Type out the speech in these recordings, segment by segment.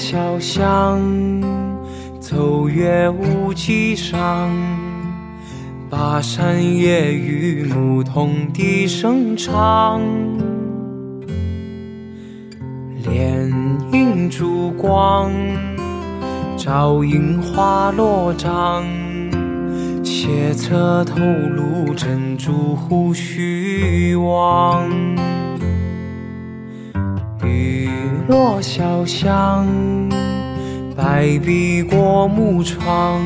小巷，走月无际上，巴山夜雨，牧童笛声长。帘映烛光，照映花落帐，斜侧透露珍珠忽须望。落小巷，白壁过木窗。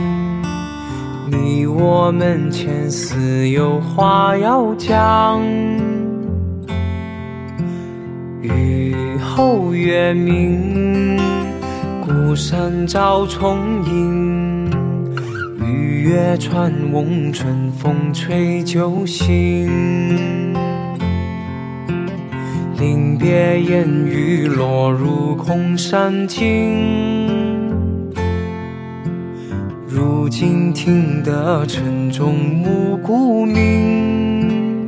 你我门前似有话要讲。雨后月明，孤山照重阴。玉月穿翁，春风吹酒醒。临别烟雨落入空山尽，如今听得城中暮鼓鸣。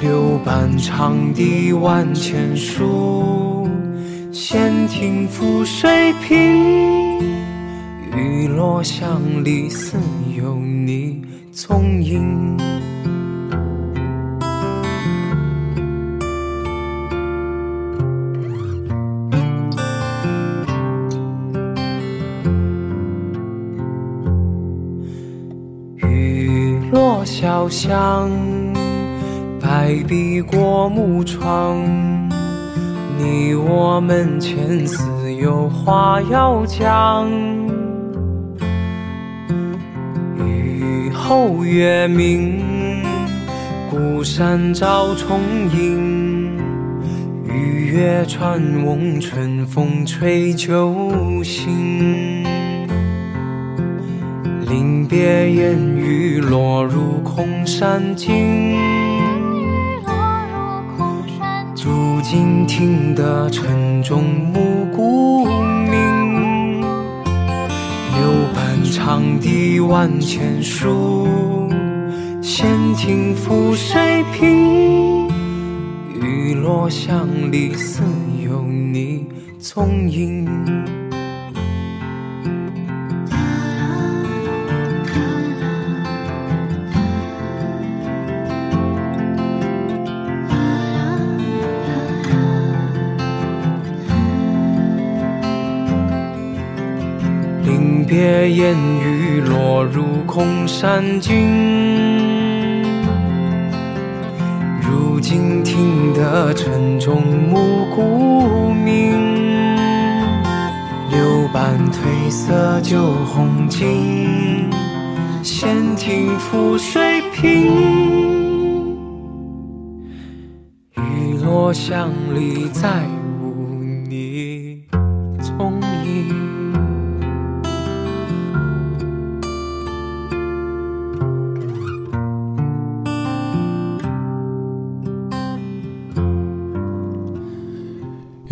柳伴长堤万千树，闲听浮水平。雨落巷里似有你踪影。小巷，白壁过木窗，你我门前似有话要讲。雨后月明，孤山照重影。玉月穿翁，春风吹酒醒。临别烟雨落入空山尽，如今听得城中暮鼓鸣。柳伴长笛万千树，闲听浮水平。雨落巷里似有你踪影。烟雨落入空山尽，如今听得城中暮鼓鸣。柳伴褪色旧红巾，闲听浮水平。雨落巷里再。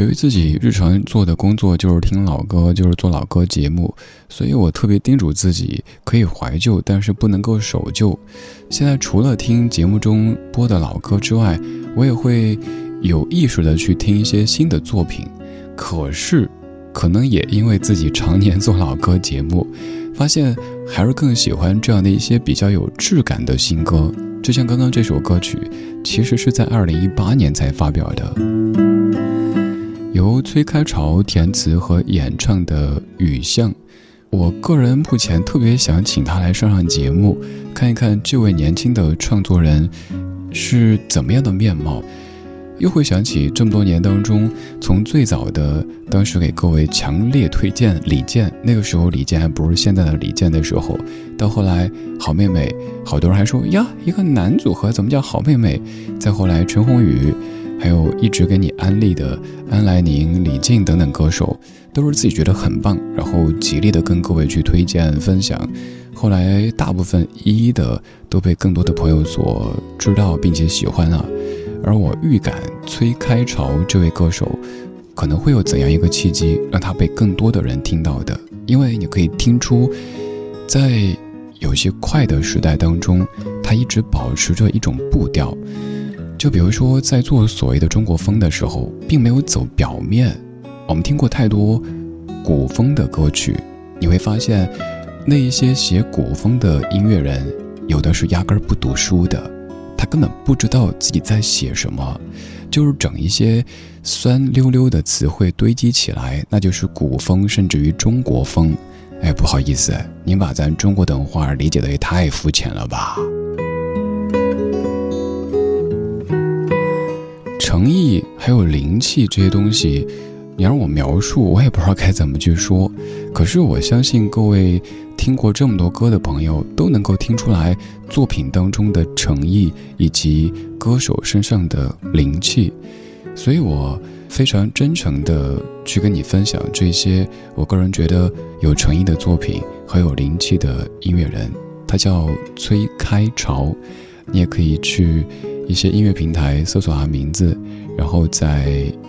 由于自己日常做的工作就是听老歌，就是做老歌节目，所以我特别叮嘱自己可以怀旧，但是不能够守旧。现在除了听节目中播的老歌之外，我也会有意识的去听一些新的作品。可是，可能也因为自己常年做老歌节目，发现还是更喜欢这样的一些比较有质感的新歌。就像刚刚这首歌曲，其实是在二零一八年才发表的。由崔开潮填词和演唱的《雨巷》，我个人目前特别想请他来上上节目，看一看这位年轻的创作人是怎么样的面貌。又会想起这么多年当中，从最早的当时给各位强烈推荐李健，那个时候李健还不是现在的李健的时候，到后来好妹妹，好多人还说呀，一个男组合怎么叫好妹妹？再后来陈鸿宇，还有一直给你安利的安来宁、李静等等歌手，都是自己觉得很棒，然后极力的跟各位去推荐分享。后来大部分一一的都被更多的朋友所知道并且喜欢了。而我预感崔开潮这位歌手，可能会有怎样一个契机，让他被更多的人听到的？因为你可以听出，在有些快的时代当中，他一直保持着一种步调。就比如说，在做所谓的中国风的时候，并没有走表面。我们听过太多古风的歌曲，你会发现，那一些写古风的音乐人，有的是压根儿不读书的。他根本不知道自己在写什么，就是整一些酸溜溜的词汇堆积起来，那就是古风，甚至于中国风。哎，不好意思，您把咱中国的文化理解的也太肤浅了吧？诚意还有灵气这些东西，你让我描述，我也不知道该怎么去说。可是我相信各位。听过这么多歌的朋友都能够听出来作品当中的诚意以及歌手身上的灵气，所以我非常真诚的去跟你分享这些我个人觉得有诚意的作品和有灵气的音乐人，他叫崔开潮，你也可以去一些音乐平台搜索他名字，然后在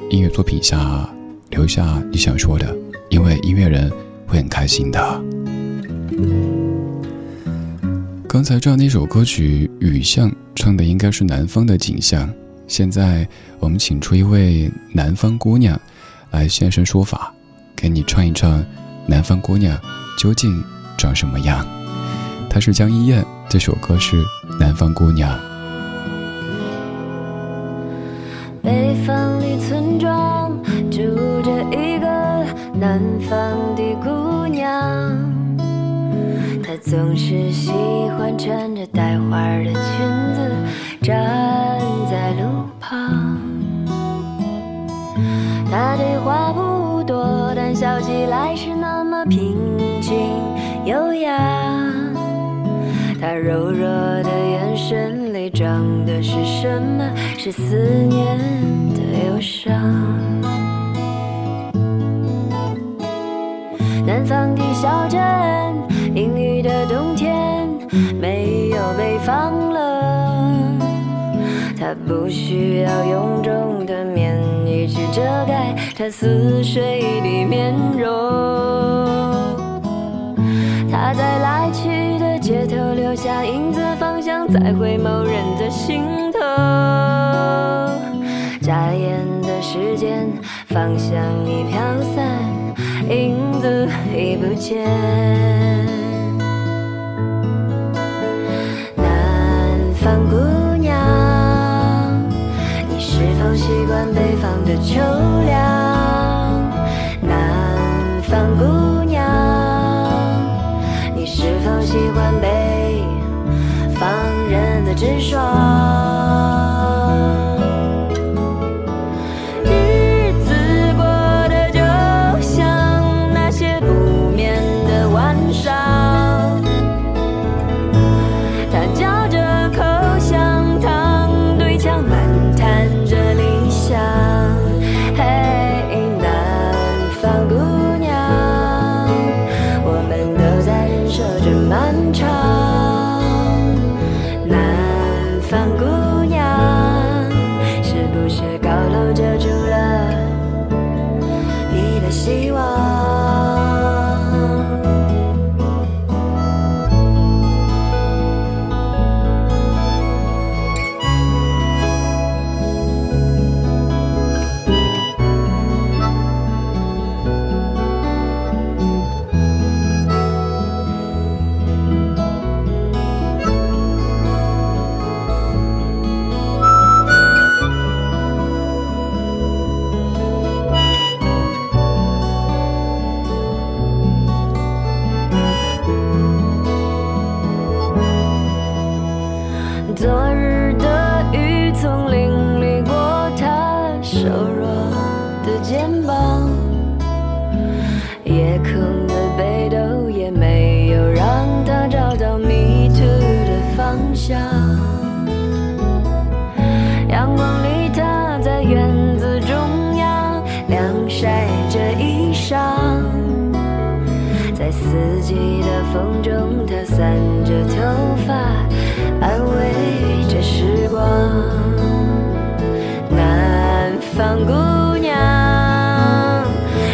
音乐作品下留下你想说的，因为音乐人会很开心的。刚才唱那首歌曲《雨巷》，唱的应该是南方的景象。现在我们请出一位南方姑娘，来现身说法，给你唱一唱南方姑娘究竟长什么样。她是江一燕，这首歌是《南方姑娘》。北方的村庄住着一个南方的姑娘。她总是喜欢穿着带花的裙子站在路旁。她的话不多，但笑起来是那么平静优雅。她柔弱的是什么？是思念的忧伤。南方的小镇。阴雨的冬天没有北方冷，它不需要臃肿的棉衣去遮盖它似水的面容。它在来去的街头留下影子，在回眸人的心头。眨眼的时间，方向已飘散，影子已不见。南方姑娘，你是否习惯北方的秋凉，南方姑娘，你是否喜欢北直说？你的风中，他散着头发，安慰着时光。南方姑娘，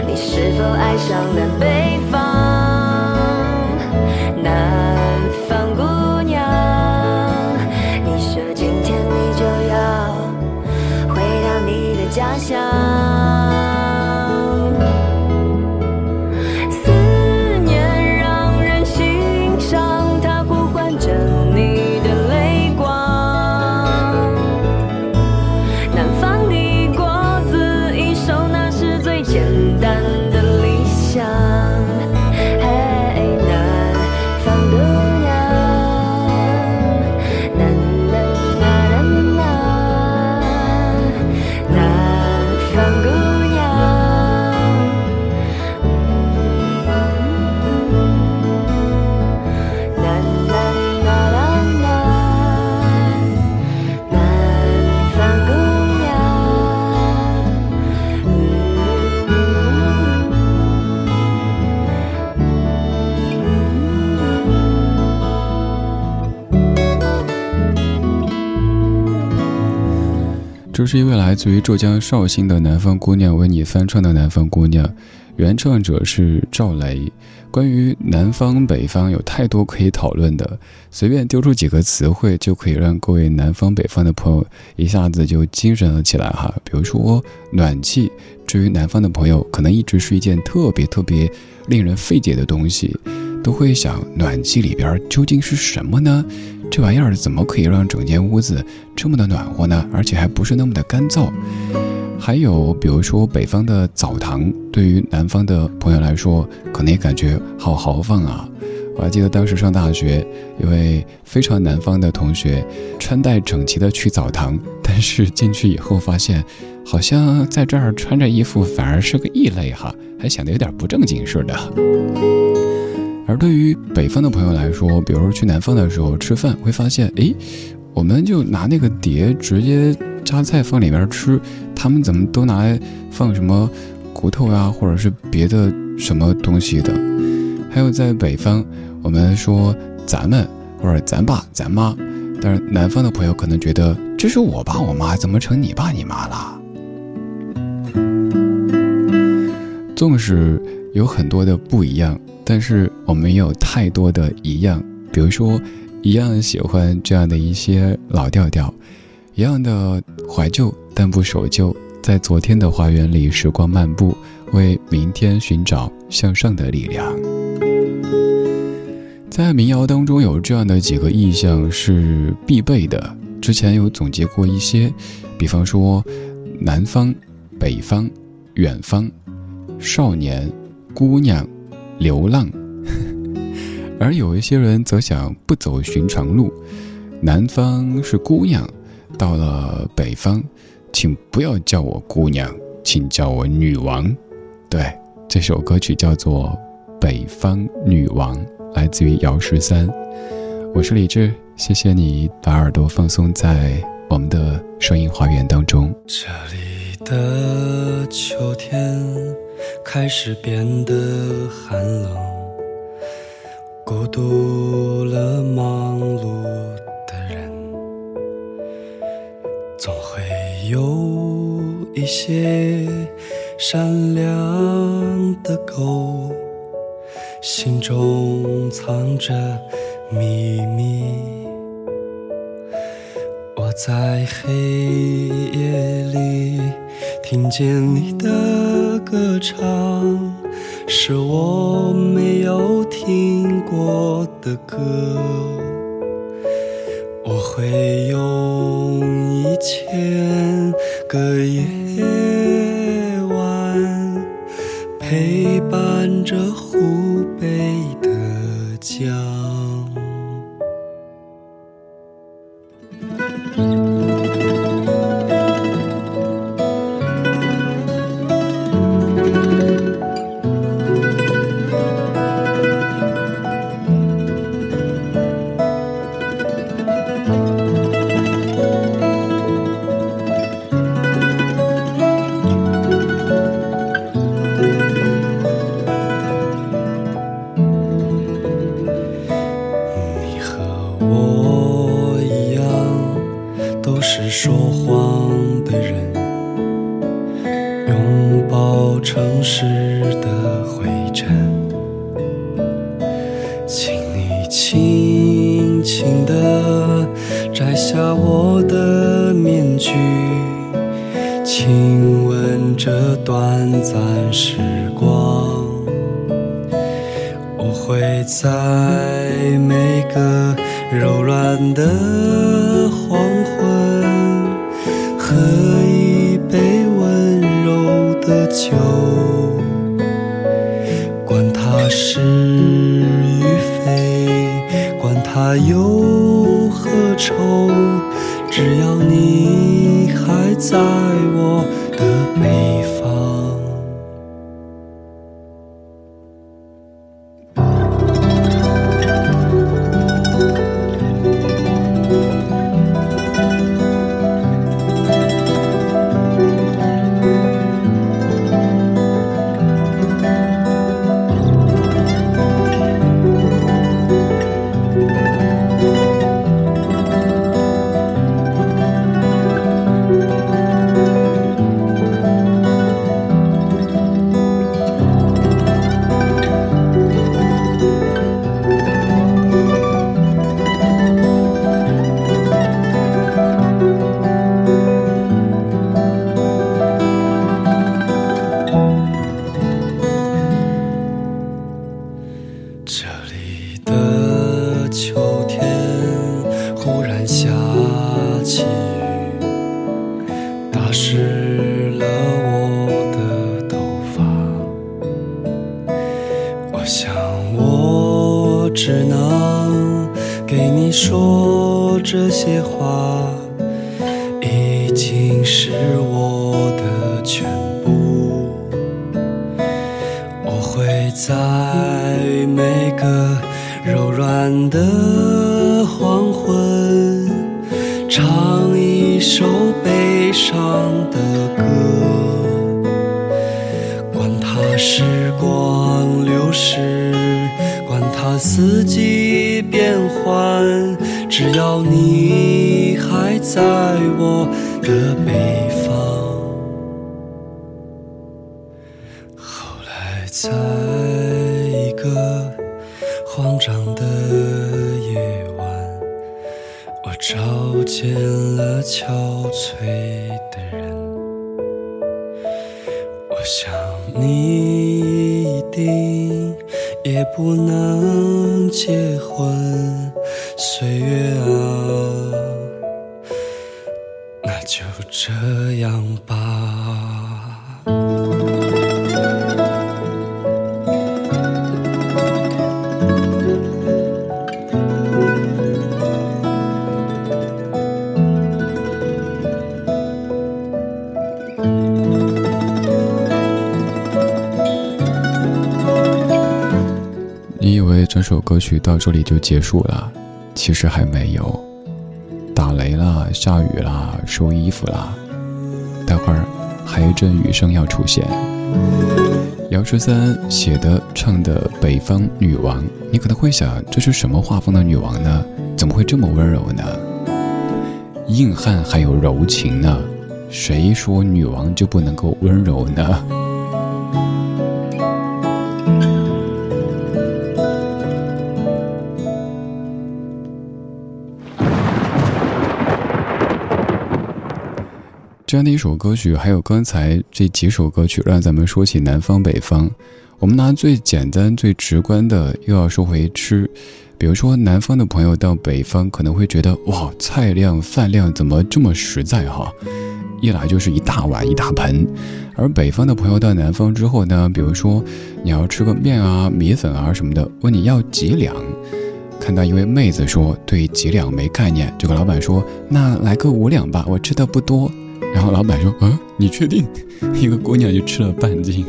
你是否爱上了北方是一位来自于浙江绍兴的南方姑娘为你翻唱的《南方姑娘》，原唱者是赵雷。关于南方北方有太多可以讨论的，随便丢出几个词汇就可以让各位南方北方的朋友一下子就精神了起来哈。比如说暖气，至于南方的朋友，可能一直是一件特别特别令人费解的东西，都会想暖气里边究竟是什么呢？这玩意儿怎么可以让整间屋子这么的暖和呢？而且还不是那么的干燥。还有，比如说北方的澡堂，对于南方的朋友来说，可能也感觉好豪放啊。我还记得当时上大学，一位非常南方的同学，穿戴整齐的去澡堂，但是进去以后发现，好像在这儿穿着衣服反而是个异类哈，还显得有点不正经似的。而对于北方的朋友来说，比如说去南方的时候吃饭，会发现，诶，我们就拿那个碟直接夹菜放里面吃，他们怎么都拿来放什么骨头呀，或者是别的什么东西的？还有在北方，我们说咱们或者咱爸咱妈，但是南方的朋友可能觉得这是我爸我妈，怎么成你爸你妈啦？纵使有很多的不一样，但是我们也有太多的一样。比如说，一样喜欢这样的一些老调调，一样的怀旧但不守旧，在昨天的花园里时光漫步，为明天寻找向上的力量。在民谣当中有这样的几个意象是必备的，之前有总结过一些，比方说南方、北方、远方、少年、姑娘、流浪。而有一些人则想不走寻常路，南方是姑娘，到了北方，请不要叫我姑娘，请叫我女王。对，这首歌曲叫做《北方女王》。来自于姚十三，我是李志，谢谢你把耳朵放松在我们的声音花园当中。这里的秋天开始变得寒冷，孤独了忙碌的人，总会有一些善良的狗。心中藏着秘密，我在黑夜里听见你的歌唱，是我没有听过的歌。我会用一千个夜会在每个柔软的黄昏，喝一杯温柔的酒，管它是与非，管它忧和愁，只要你还在。说这些话，已经是我的全部。我会在每个柔软的黄昏，唱一首悲伤的歌，管它时光流逝，管它四季变换，只要你还在我的北方。后来，在一个慌张的夜晚，我找见了憔悴的人。我想你一定也不能结婚，岁月啊，那就这样吧。你以为这首歌曲到这里就结束了，其实还没有。打雷啦，下雨啦，收衣服啦，待会儿还有一阵雨声要出现。姚十三写的唱的《北方女王》，你可能会想，这是什么画风的女王呢？怎么会这么温柔呢？硬汉还有柔情呢，谁说女王就不能够温柔呢？这样的一首歌曲，还有刚才这几首歌曲，让咱们说起南方北方。我们拿最简单、最直观的，又要说回吃。比如说，南方的朋友到北方可能会觉得，哇，菜量、饭量怎么这么实在哈？一来就是一大碗、一大盆。而北方的朋友到南方之后呢，比如说你要吃个面啊、米粉啊什么的，问你要几两。看到一位妹子说对几两没概念，就跟老板说，那来个五两吧，我吃的不多。然后老板说：“啊，你确定？一个姑娘就吃了半斤。”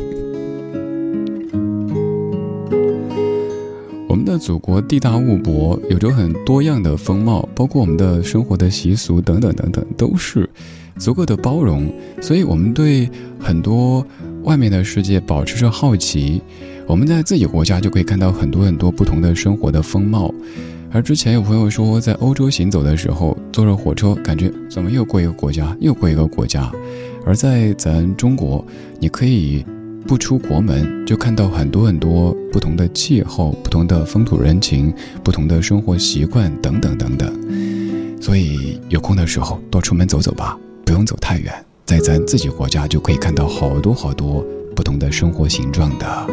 我们的祖国地大物博，有着很多样的风貌，包括我们的生活的习俗等等等等，都是足够的包容。所以，我们对很多外面的世界保持着好奇。我们在自己国家就可以看到很多很多不同的生活的风貌。而之前有朋友说，在欧洲行走的时候，坐着火车，感觉怎么又过一个国家，又过一个国家；而在咱中国，你可以不出国门，就看到很多很多不同的气候、不同的风土人情、不同的生活习惯等等等等。所以有空的时候多出门走走吧，不用走太远，在咱自己国家就可以看到好多好多不同的生活形状的。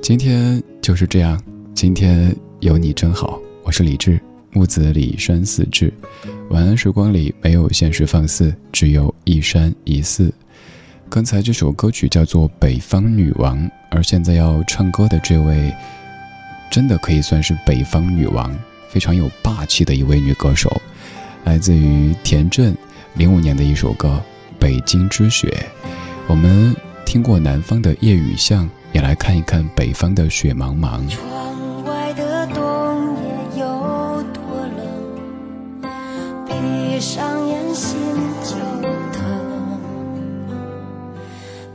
今天。就是这样，今天有你真好。我是李志，木子李山寺志。晚安时光里没有现实放肆，只有一山一寺。刚才这首歌曲叫做《北方女王》，而现在要唱歌的这位，真的可以算是北方女王，非常有霸气的一位女歌手，来自于田震，零五年的一首歌《北京之雪》。我们听过南方的夜雨巷。也来看一看北方的雪茫茫。窗外的冬夜有多冷，闭上眼心就疼。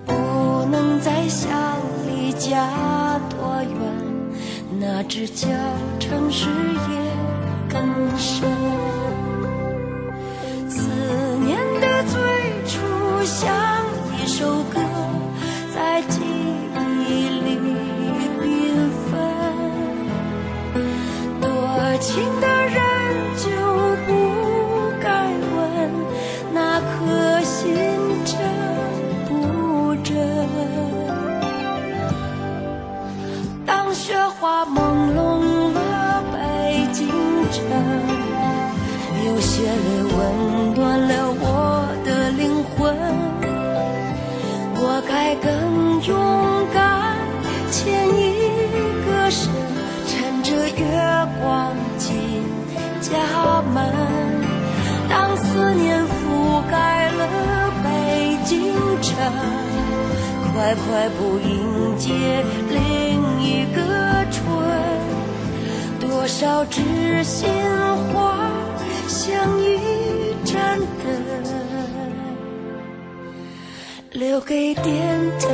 不能再想离家多远，那只叫城市夜更深。思念的最初像一首歌，情的人就不该问那颗心真不真。当雪花朦胧了北京城，有些泪温暖了我的灵魂。我该更勇家门，当思念覆盖了北京城，快快步迎接另一个春。多少知心话像一盏灯，留给点灯